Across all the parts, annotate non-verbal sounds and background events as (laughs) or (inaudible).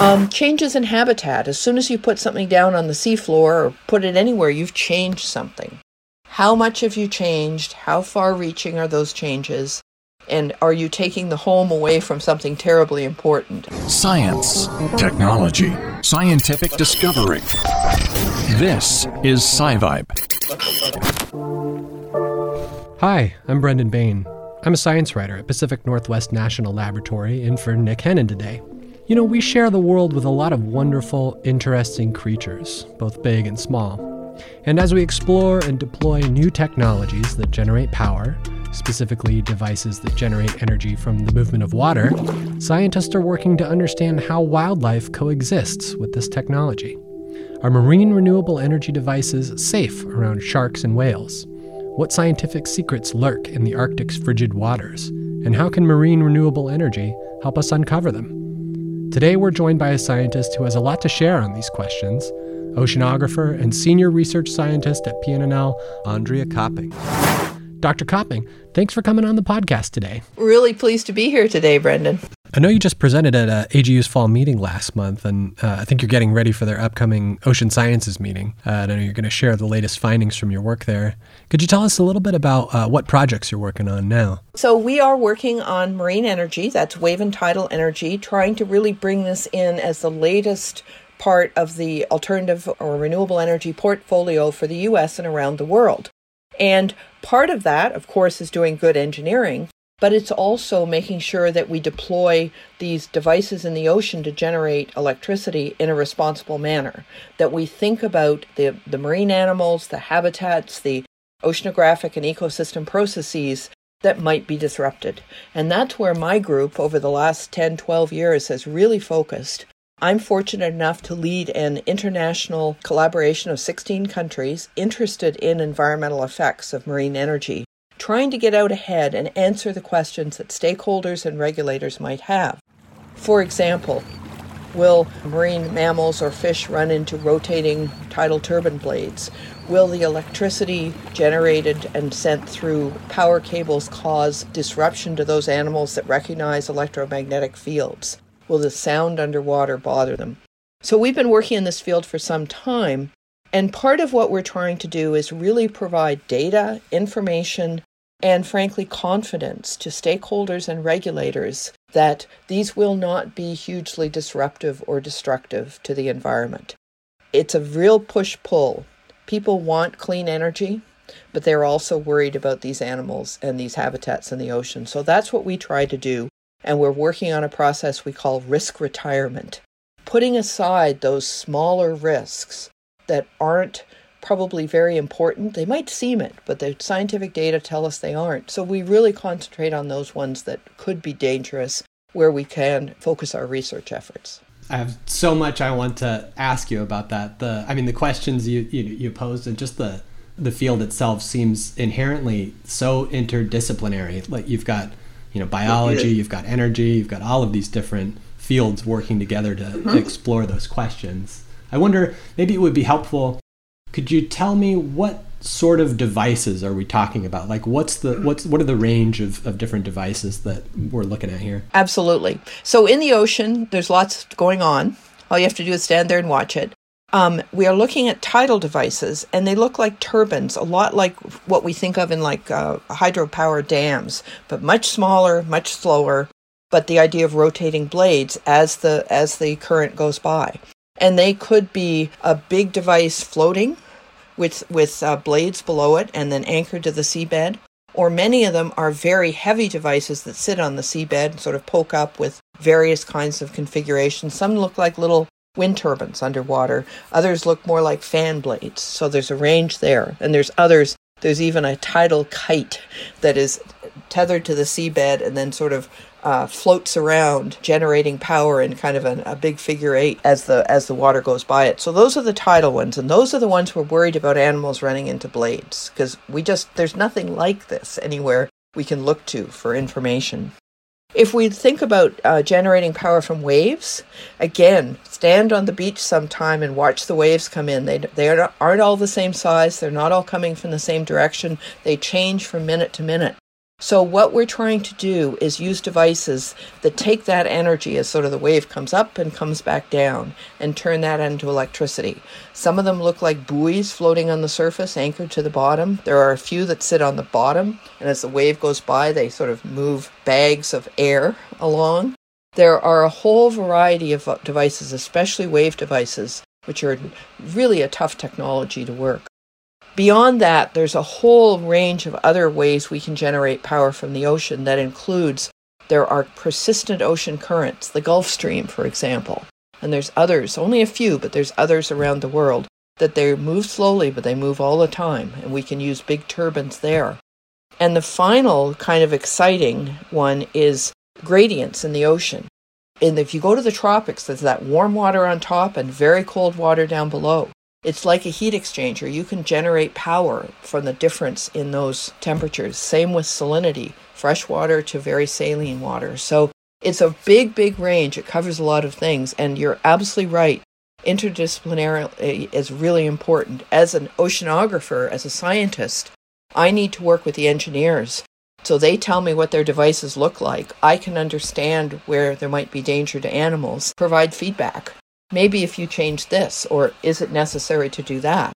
Um, changes in habitat. As soon as you put something down on the seafloor or put it anywhere, you've changed something. How much have you changed? How far reaching are those changes? And are you taking the home away from something terribly important? Science, technology, scientific discovery. This is SciVibe. Hi, I'm Brendan Bain. I'm a science writer at Pacific Northwest National Laboratory in for Nick Hennin today. You know, we share the world with a lot of wonderful, interesting creatures, both big and small. And as we explore and deploy new technologies that generate power, specifically devices that generate energy from the movement of water, scientists are working to understand how wildlife coexists with this technology. Are marine renewable energy devices safe around sharks and whales? What scientific secrets lurk in the Arctic's frigid waters? And how can marine renewable energy help us uncover them? Today, we're joined by a scientist who has a lot to share on these questions oceanographer and senior research scientist at PNNL, Andrea Copping. Dr. Copping, thanks for coming on the podcast today. Really pleased to be here today, Brendan. I know you just presented at uh, AGU's fall meeting last month, and uh, I think you're getting ready for their upcoming Ocean Sciences meeting. Uh, and I know you're going to share the latest findings from your work there. Could you tell us a little bit about uh, what projects you're working on now? So, we are working on marine energy, that's wave and tidal energy, trying to really bring this in as the latest part of the alternative or renewable energy portfolio for the US and around the world. And part of that, of course, is doing good engineering, but it's also making sure that we deploy these devices in the ocean to generate electricity in a responsible manner. That we think about the, the marine animals, the habitats, the oceanographic and ecosystem processes that might be disrupted. And that's where my group over the last 10, 12 years has really focused I'm fortunate enough to lead an international collaboration of 16 countries interested in environmental effects of marine energy, trying to get out ahead and answer the questions that stakeholders and regulators might have. For example, will marine mammals or fish run into rotating tidal turbine blades? Will the electricity generated and sent through power cables cause disruption to those animals that recognize electromagnetic fields? Will the sound underwater bother them? So we've been working in this field for some time. And part of what we're trying to do is really provide data, information, and frankly, confidence to stakeholders and regulators that these will not be hugely disruptive or destructive to the environment. It's a real push pull. People want clean energy, but they're also worried about these animals and these habitats in the ocean. So that's what we try to do and we're working on a process we call risk retirement, putting aside those smaller risks that aren't probably very important. They might seem it, but the scientific data tell us they aren't. So we really concentrate on those ones that could be dangerous where we can focus our research efforts. I have so much I want to ask you about that. The I mean the questions you you, you posed and just the the field itself seems inherently so interdisciplinary. Like you've got you know biology you've got energy you've got all of these different fields working together to mm-hmm. explore those questions i wonder maybe it would be helpful. Could you tell me what sort of devices are we talking about? Like what's the what's what are the range of, of different devices that we're looking at here? Absolutely. So in the ocean there's lots going on. All you have to do is stand there and watch it. Um, we are looking at tidal devices, and they look like turbines, a lot like what we think of in like uh, hydropower dams, but much smaller, much slower. But the idea of rotating blades as the as the current goes by, and they could be a big device floating, with with uh, blades below it, and then anchored to the seabed. Or many of them are very heavy devices that sit on the seabed and sort of poke up with various kinds of configurations. Some look like little wind turbines underwater. Others look more like fan blades. So there's a range there. And there's others, there's even a tidal kite that is tethered to the seabed and then sort of uh, floats around, generating power in kind of an, a big figure eight as the as the water goes by it. So those are the tidal ones, and those are the ones we're worried about animals running into blades because we just there's nothing like this anywhere we can look to for information. If we think about uh, generating power from waves, again, stand on the beach sometime and watch the waves come in. They, they aren't all the same size, they're not all coming from the same direction, they change from minute to minute. So, what we're trying to do is use devices that take that energy as sort of the wave comes up and comes back down and turn that into electricity. Some of them look like buoys floating on the surface, anchored to the bottom. There are a few that sit on the bottom, and as the wave goes by, they sort of move bags of air along. There are a whole variety of devices, especially wave devices, which are really a tough technology to work. Beyond that, there's a whole range of other ways we can generate power from the ocean that includes there are persistent ocean currents, the Gulf Stream, for example. And there's others, only a few, but there's others around the world that they move slowly, but they move all the time, and we can use big turbines there. And the final kind of exciting one is gradients in the ocean. And if you go to the tropics, there's that warm water on top and very cold water down below. It's like a heat exchanger. You can generate power from the difference in those temperatures. Same with salinity, fresh water to very saline water. So it's a big, big range. It covers a lot of things. And you're absolutely right. Interdisciplinary is really important. As an oceanographer, as a scientist, I need to work with the engineers. So they tell me what their devices look like. I can understand where there might be danger to animals, provide feedback. Maybe if you change this, or is it necessary to do that?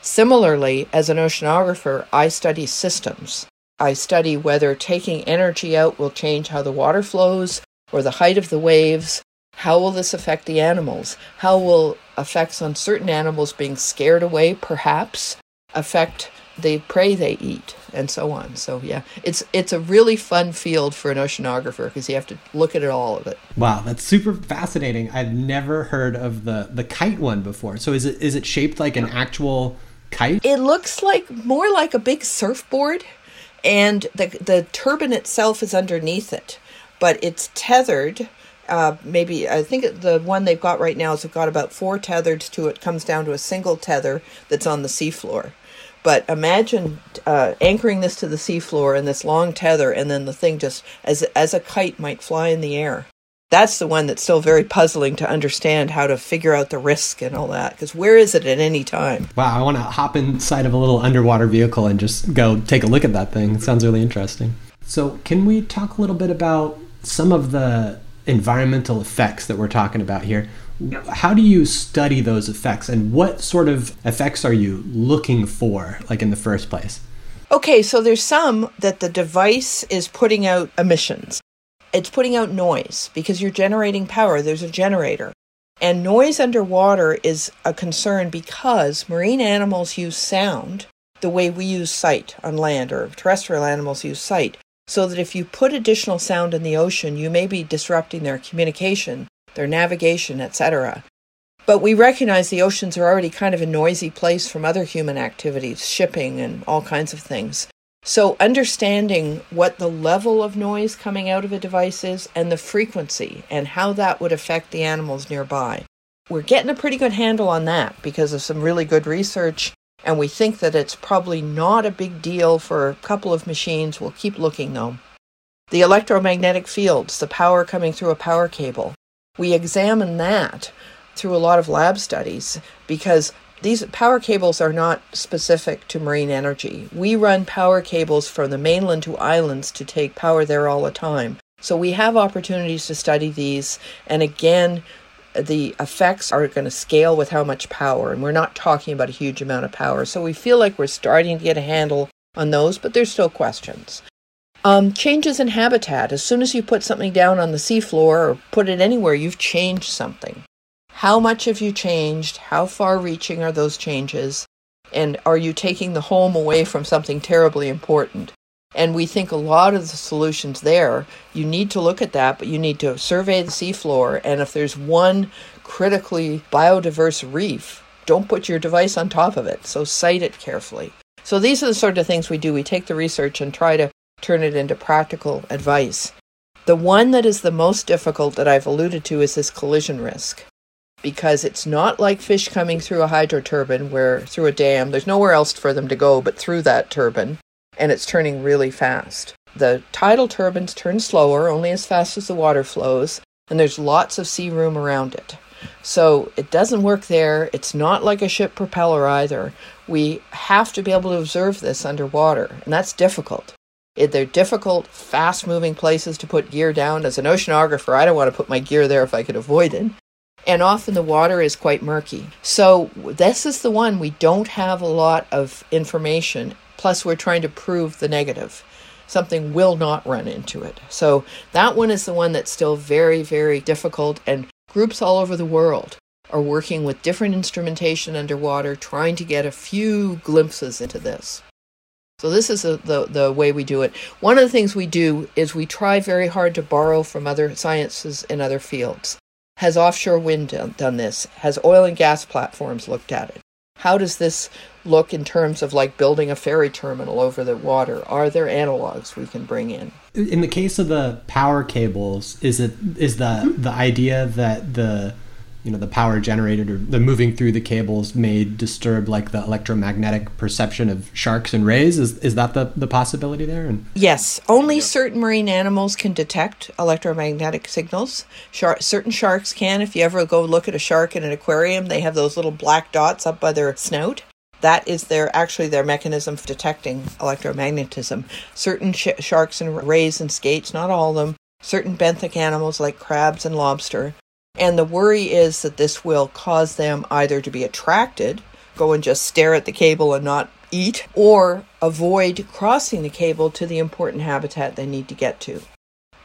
Similarly, as an oceanographer, I study systems. I study whether taking energy out will change how the water flows or the height of the waves. How will this affect the animals? How will effects on certain animals being scared away perhaps affect the prey they eat and so on. So yeah, it's it's a really fun field for an oceanographer because you have to look at it, all of it. Wow, that's super fascinating. I've never heard of the the kite one before. So is it is it shaped like an actual kite? It looks like more like a big surfboard and the the turbine itself is underneath it, but it's tethered uh, maybe I think the one they've got right now is got about four tethers to it. Comes down to a single tether that's on the seafloor, but imagine uh, anchoring this to the seafloor and this long tether, and then the thing just as as a kite might fly in the air. That's the one that's still very puzzling to understand how to figure out the risk and all that. Because where is it at any time? Wow, I want to hop inside of a little underwater vehicle and just go take a look at that thing. It sounds really interesting. So, can we talk a little bit about some of the environmental effects that we're talking about here? How do you study those effects and what sort of effects are you looking for, like in the first place? Okay, so there's some that the device is putting out emissions. It's putting out noise because you're generating power. There's a generator. And noise underwater is a concern because marine animals use sound the way we use sight on land, or terrestrial animals use sight. So that if you put additional sound in the ocean, you may be disrupting their communication their navigation, etc. But we recognize the oceans are already kind of a noisy place from other human activities, shipping and all kinds of things. So, understanding what the level of noise coming out of a device is and the frequency and how that would affect the animals nearby. We're getting a pretty good handle on that because of some really good research, and we think that it's probably not a big deal for a couple of machines. We'll keep looking though. The electromagnetic fields, the power coming through a power cable. We examine that through a lot of lab studies because these power cables are not specific to marine energy. We run power cables from the mainland to islands to take power there all the time. So we have opportunities to study these. And again, the effects are going to scale with how much power. And we're not talking about a huge amount of power. So we feel like we're starting to get a handle on those, but there's still questions. Um, changes in habitat. As soon as you put something down on the seafloor or put it anywhere, you've changed something. How much have you changed? How far reaching are those changes? And are you taking the home away from something terribly important? And we think a lot of the solutions there, you need to look at that, but you need to survey the seafloor. And if there's one critically biodiverse reef, don't put your device on top of it. So site it carefully. So these are the sort of things we do. We take the research and try to turn it into practical advice. The one that is the most difficult that I've alluded to is this collision risk. Because it's not like fish coming through a hydro turbine where through a dam, there's nowhere else for them to go but through that turbine, and it's turning really fast. The tidal turbines turn slower, only as fast as the water flows, and there's lots of sea room around it. So it doesn't work there. It's not like a ship propeller either. We have to be able to observe this underwater, and that's difficult. They're difficult, fast moving places to put gear down. As an oceanographer, I don't want to put my gear there if I could avoid it. And often the water is quite murky. So, this is the one we don't have a lot of information. Plus, we're trying to prove the negative. Something will not run into it. So, that one is the one that's still very, very difficult. And groups all over the world are working with different instrumentation underwater, trying to get a few glimpses into this. So this is a, the the way we do it. One of the things we do is we try very hard to borrow from other sciences in other fields. Has offshore wind done, done this? Has oil and gas platforms looked at it? How does this look in terms of like building a ferry terminal over the water? Are there analogs we can bring in? In the case of the power cables, is it is the mm-hmm. the idea that the you know the power generated or the moving through the cables may disturb like the electromagnetic perception of sharks and rays. Is is that the the possibility there? And yes. Only certain marine animals can detect electromagnetic signals. Shark, certain sharks can. If you ever go look at a shark in an aquarium they have those little black dots up by their snout. That is their actually their mechanism for detecting electromagnetism. Certain sh- sharks and rays and skates not all of them. Certain benthic animals like crabs and lobster and the worry is that this will cause them either to be attracted, go and just stare at the cable and not eat, or avoid crossing the cable to the important habitat they need to get to.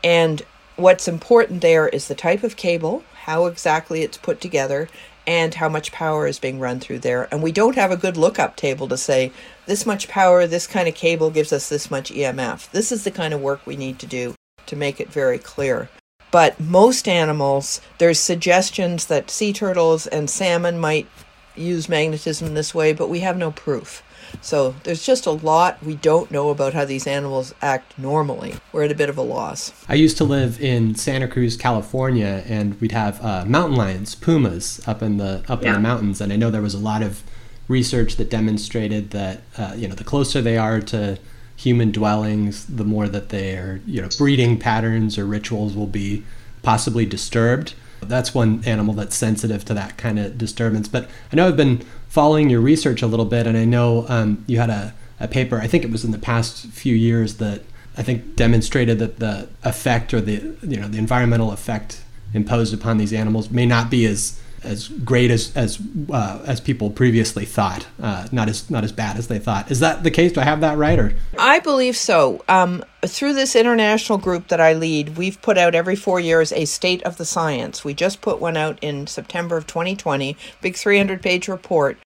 And what's important there is the type of cable, how exactly it's put together, and how much power is being run through there. And we don't have a good lookup table to say this much power, this kind of cable gives us this much EMF. This is the kind of work we need to do to make it very clear. But most animals, there's suggestions that sea turtles and salmon might use magnetism this way, but we have no proof. So there's just a lot we don't know about how these animals act normally. We're at a bit of a loss. I used to live in Santa Cruz, California, and we'd have uh, mountain lions, pumas, up in the up yeah. in the mountains. And I know there was a lot of research that demonstrated that uh, you know the closer they are to human dwellings, the more that their you know breeding patterns or rituals will be possibly disturbed. That's one animal that's sensitive to that kind of disturbance. But I know I've been following your research a little bit, and I know um, you had a, a paper. I think it was in the past few years that I think demonstrated that the effect or the you know the environmental effect imposed upon these animals may not be as as great as as uh, as people previously thought. Uh, not as not as bad as they thought. Is that the case? Do I have that right? Or I believe so. Um, through this international group that I lead, we've put out every four years a state of the science. We just put one out in September of 2020, big 300 page report,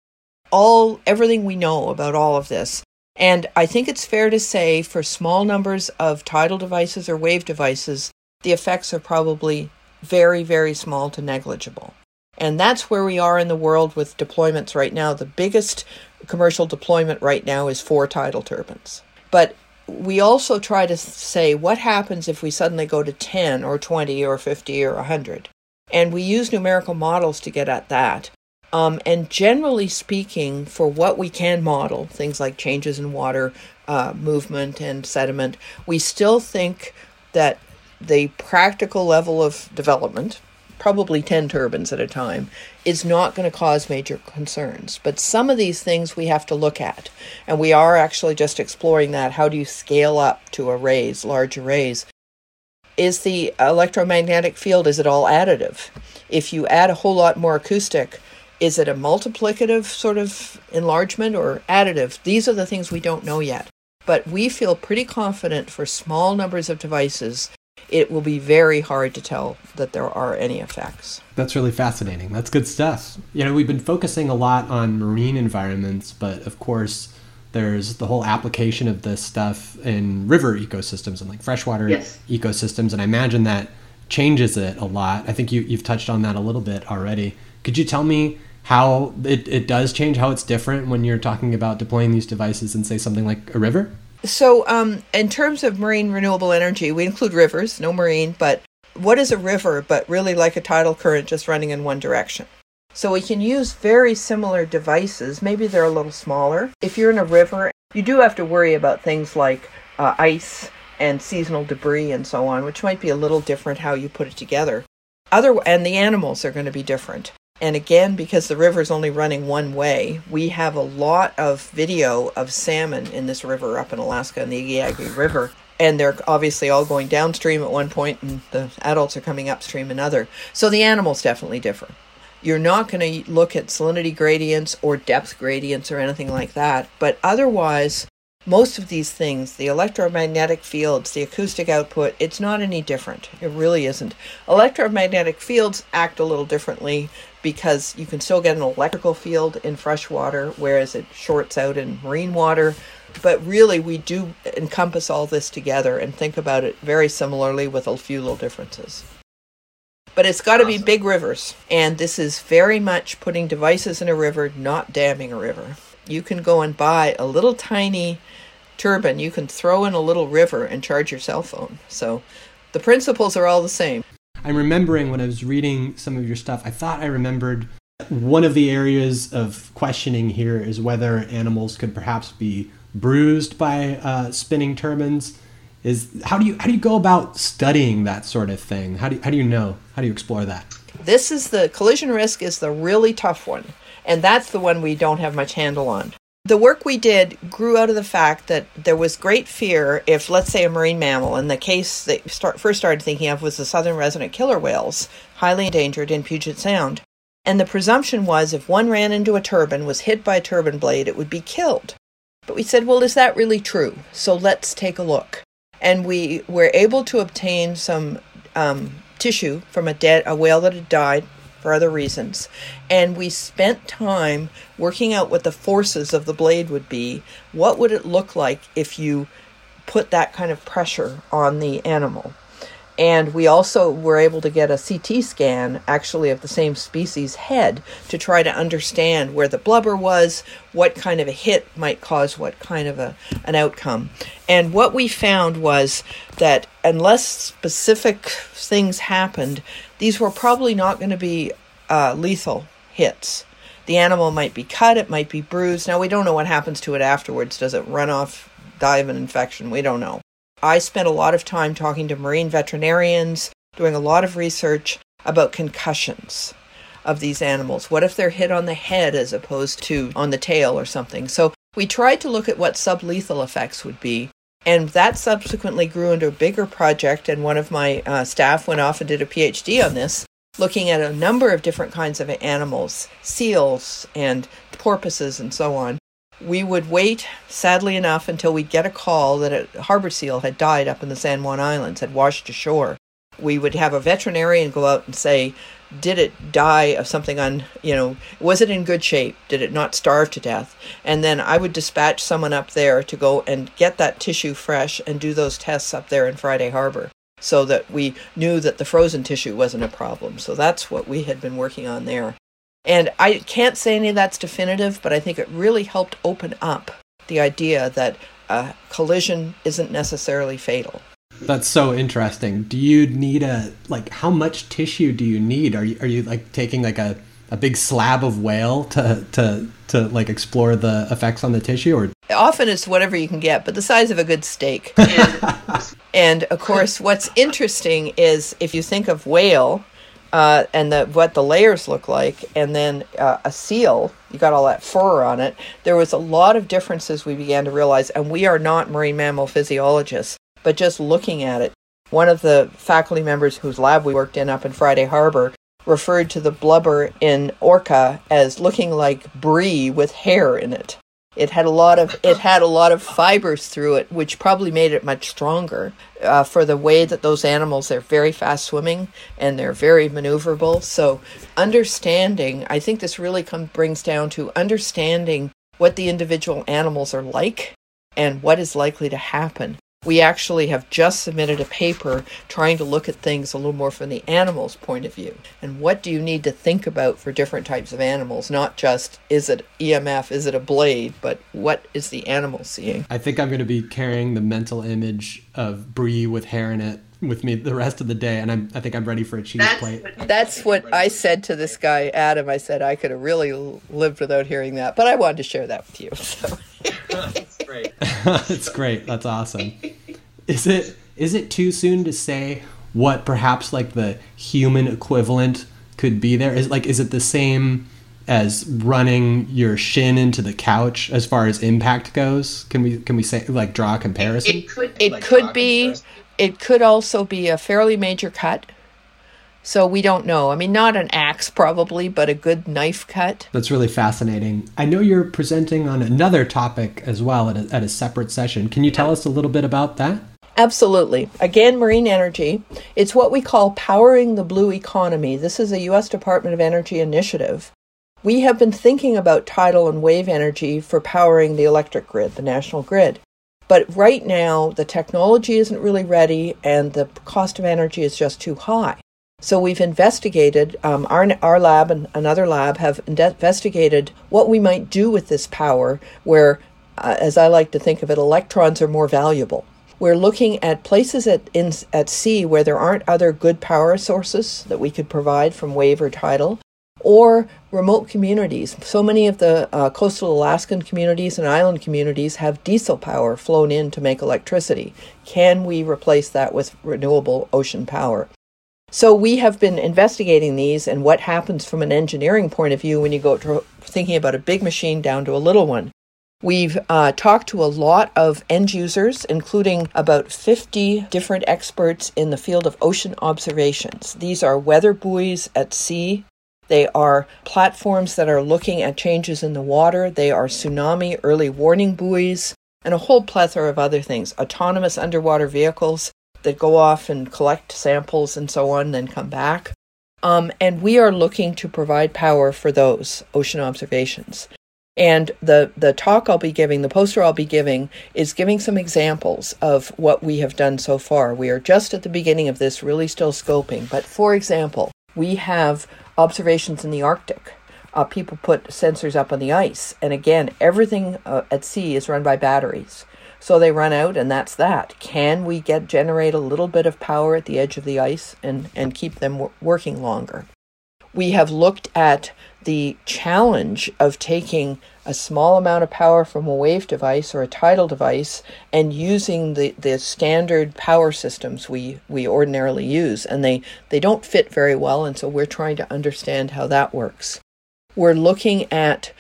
all everything we know about all of this. And I think it's fair to say for small numbers of tidal devices or wave devices, the effects are probably very, very small to negligible. And that's where we are in the world with deployments right now. The biggest commercial deployment right now is four tidal turbines. But we also try to say what happens if we suddenly go to 10 or 20 or 50 or 100. And we use numerical models to get at that. Um, and generally speaking, for what we can model, things like changes in water uh, movement and sediment, we still think that the practical level of development, probably 10 turbines at a time, is not going to cause major concerns. But some of these things we have to look at. And we are actually just exploring that. How do you scale up to arrays, large arrays? Is the electromagnetic field, is it all additive? If you add a whole lot more acoustic, is it a multiplicative sort of enlargement or additive? These are the things we don't know yet. But we feel pretty confident for small numbers of devices it will be very hard to tell that there are any effects. That's really fascinating. That's good stuff. You know, we've been focusing a lot on marine environments, but of course, there's the whole application of this stuff in river ecosystems and like freshwater yes. ecosystems. And I imagine that changes it a lot. I think you, you've touched on that a little bit already. Could you tell me how it, it does change, how it's different when you're talking about deploying these devices in, say, something like a river? So, um, in terms of marine renewable energy, we include rivers, no marine, but what is a river but really like a tidal current just running in one direction? So, we can use very similar devices. Maybe they're a little smaller. If you're in a river, you do have to worry about things like uh, ice and seasonal debris and so on, which might be a little different how you put it together. Other and the animals are going to be different. And again, because the river is only running one way, we have a lot of video of salmon in this river up in Alaska in the Igiugig River. And they're obviously all going downstream at one point, and the adults are coming upstream another. So the animals definitely differ. You're not going to look at salinity gradients or depth gradients or anything like that. But otherwise, most of these things, the electromagnetic fields, the acoustic output, it's not any different. It really isn't. Electromagnetic fields act a little differently because you can still get an electrical field in fresh water, whereas it shorts out in marine water. But really, we do encompass all this together and think about it very similarly with a few little differences. But it's got to be big rivers. And this is very much putting devices in a river, not damming a river. You can go and buy a little tiny turbine you can throw in a little river and charge your cell phone. So the principles are all the same. I'm remembering when I was reading some of your stuff, I thought I remembered one of the areas of questioning here is whether animals could perhaps be bruised by uh, spinning turbines is how do you how do you go about studying that sort of thing? How do you, how do you know? How do you explore that? This is the collision risk is the really tough one, and that's the one we don't have much handle on. The work we did grew out of the fact that there was great fear if, let's say, a marine mammal, and the case that start, first started thinking of was the southern resident killer whales, highly endangered in Puget Sound. And the presumption was if one ran into a turbine, was hit by a turbine blade, it would be killed. But we said, well, is that really true? So let's take a look and we were able to obtain some um, tissue from a dead a whale that had died for other reasons. And we spent time working out what the forces of the blade would be. What would it look like if you put that kind of pressure on the animal? And we also were able to get a CT scan, actually, of the same species head to try to understand where the blubber was, what kind of a hit might cause what kind of a, an outcome. And what we found was that unless specific things happened, these were probably not going to be uh, lethal hits. The animal might be cut, it might be bruised. Now, we don't know what happens to it afterwards. Does it run off, die of an infection? We don't know. I spent a lot of time talking to marine veterinarians, doing a lot of research about concussions of these animals. What if they're hit on the head as opposed to on the tail or something? So we tried to look at what sublethal effects would be. And that subsequently grew into a bigger project, and one of my uh, staff went off and did a PhD on this, looking at a number of different kinds of animals, seals and porpoises and so on, we would wait, sadly enough, until we'd get a call that a harbor seal had died up in the San Juan Islands, had washed ashore. We would have a veterinarian go out and say, did it die of something on, you know, was it in good shape? Did it not starve to death? And then I would dispatch someone up there to go and get that tissue fresh and do those tests up there in Friday Harbor so that we knew that the frozen tissue wasn't a problem. So that's what we had been working on there. And I can't say any of that's definitive, but I think it really helped open up the idea that a collision isn't necessarily fatal. That's so interesting. Do you need a like how much tissue do you need? Are you are you like taking like a, a big slab of whale to to to like explore the effects on the tissue or often it's whatever you can get, but the size of a good steak. (laughs) and of course what's interesting is if you think of whale, uh, and the, what the layers look like, and then uh, a seal, you got all that fur on it. There was a lot of differences we began to realize, and we are not marine mammal physiologists, but just looking at it. One of the faculty members whose lab we worked in up in Friday Harbor referred to the blubber in orca as looking like brie with hair in it. It had a lot of it had a lot of fibers through it, which probably made it much stronger uh, for the way that those animals they're very fast swimming and they're very maneuverable. So understanding, I think this really come, brings down to understanding what the individual animals are like and what is likely to happen we actually have just submitted a paper trying to look at things a little more from the animal's point of view. And what do you need to think about for different types of animals? Not just is it EMF, is it a blade, but what is the animal seeing? I think I'm going to be carrying the mental image of brie with hair in it with me the rest of the day, and I'm, I think I'm ready for a cheese that's plate. What, that's what I said to this guy, Adam. I said I could have really lived without hearing that, but I wanted to share that with you. (laughs) So. (laughs) that's great. (laughs) that's great. That's awesome. Is it is it too soon to say what perhaps like the human equivalent could be there? Is like is it the same as running your shin into the couch as far as impact goes? Can we can we say like draw a comparison? It could it like could be it could also be a fairly major cut. So we don't know. I mean, not an axe probably, but a good knife cut. That's really fascinating. I know you're presenting on another topic as well at a, at a separate session. Can you tell us a little bit about that? Absolutely. Again, marine energy. It's what we call powering the blue economy. This is a U.S. Department of Energy initiative. We have been thinking about tidal and wave energy for powering the electric grid, the national grid. But right now, the technology isn't really ready and the cost of energy is just too high. So we've investigated, um, our, our lab and another lab have investigated what we might do with this power, where, uh, as I like to think of it, electrons are more valuable. We're looking at places at, in, at sea where there aren't other good power sources that we could provide from wave or tidal or remote communities. So many of the uh, coastal Alaskan communities and island communities have diesel power flown in to make electricity. Can we replace that with renewable ocean power? So we have been investigating these and what happens from an engineering point of view when you go to thinking about a big machine down to a little one. We've uh, talked to a lot of end users, including about 50 different experts in the field of ocean observations. These are weather buoys at sea they are platforms that are looking at changes in the water. They are tsunami early warning buoys and a whole plethora of other things. Autonomous underwater vehicles that go off and collect samples and so on, then come back. Um, and we are looking to provide power for those ocean observations. And the, the talk I'll be giving, the poster I'll be giving, is giving some examples of what we have done so far. We are just at the beginning of this, really still scoping. But for example, we have observations in the Arctic. Uh, people put sensors up on the ice, and again, everything uh, at sea is run by batteries. So they run out, and that's that. Can we get generate a little bit of power at the edge of the ice and and keep them w- working longer? We have looked at the challenge of taking a small amount of power from a wave device or a tidal device and using the, the standard power systems we, we ordinarily use. And they, they don't fit very well, and so we're trying to understand how that works. We're looking at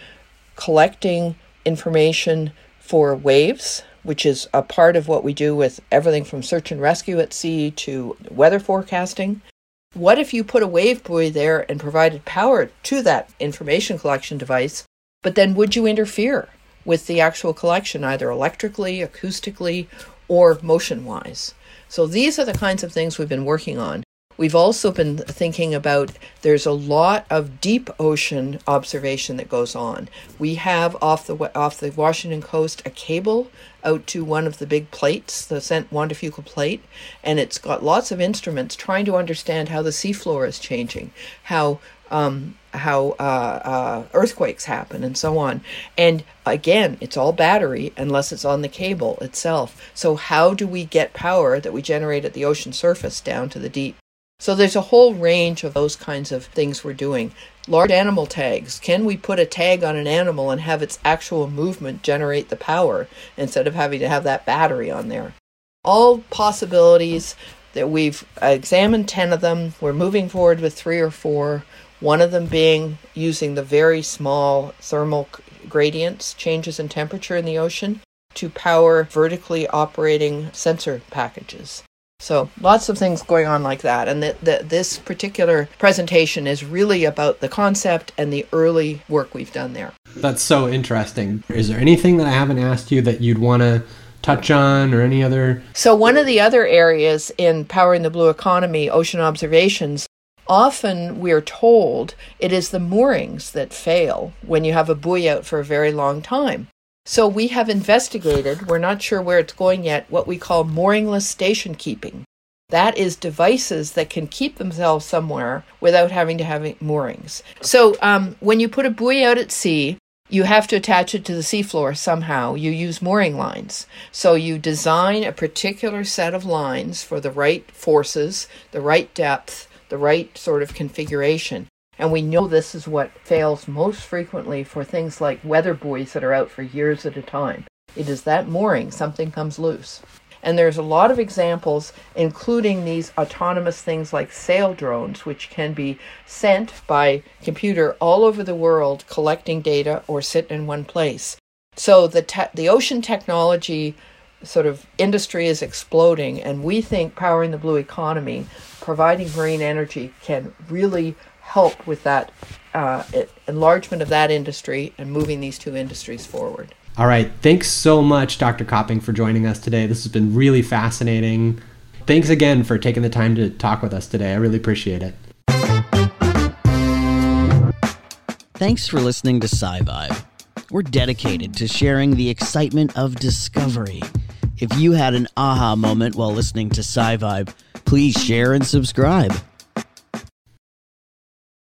collecting information for waves, which is a part of what we do with everything from search and rescue at sea to weather forecasting. What if you put a wave buoy there and provided power to that information collection device but then would you interfere with the actual collection, either electrically, acoustically, or motion wise? So these are the kinds of things we've been working on. We've also been thinking about there's a lot of deep ocean observation that goes on. We have off the off the Washington coast a cable out to one of the big plates, the Juan de Fuca plate, and it's got lots of instruments trying to understand how the seafloor is changing, how um, how uh, uh, earthquakes happen and so on. And again, it's all battery unless it's on the cable itself. So, how do we get power that we generate at the ocean surface down to the deep? So, there's a whole range of those kinds of things we're doing. Large animal tags. Can we put a tag on an animal and have its actual movement generate the power instead of having to have that battery on there? All possibilities that we've examined 10 of them. We're moving forward with three or four one of them being using the very small thermal gradients, changes in temperature in the ocean, to power vertically operating sensor packages. So lots of things going on like that. And the, the, this particular presentation is really about the concept and the early work we've done there. That's so interesting. Is there anything that I haven't asked you that you'd want to touch on or any other? So one of the other areas in powering the blue economy, ocean observations, often we're told it is the moorings that fail when you have a buoy out for a very long time. So we have investigated, we're not sure where it's going yet, what we call mooringless station keeping. That is devices that can keep themselves somewhere without having to have moorings. So um, when you put a buoy out at sea, you have to attach it to the seafloor somehow. You use mooring lines. So you design a particular set of lines for the right forces, the right depth, the right sort of configuration. And we know this is what fails most frequently for things like weather buoys that are out for years at a time. It is that mooring, something comes loose. And there's a lot of examples, including these autonomous things like sail drones, which can be sent by computer all over the world, collecting data or sit in one place. So the te- the ocean technology sort of industry is exploding, and we think powering the blue economy, providing marine energy, can really help with that uh, enlargement of that industry and moving these two industries forward. All right. Thanks so much, Dr. Copping, for joining us today. This has been really fascinating. Thanks again for taking the time to talk with us today. I really appreciate it. Thanks for listening to SciVibe. We're dedicated to sharing the excitement of discovery. If you had an aha moment while listening to SciVibe, please share and subscribe.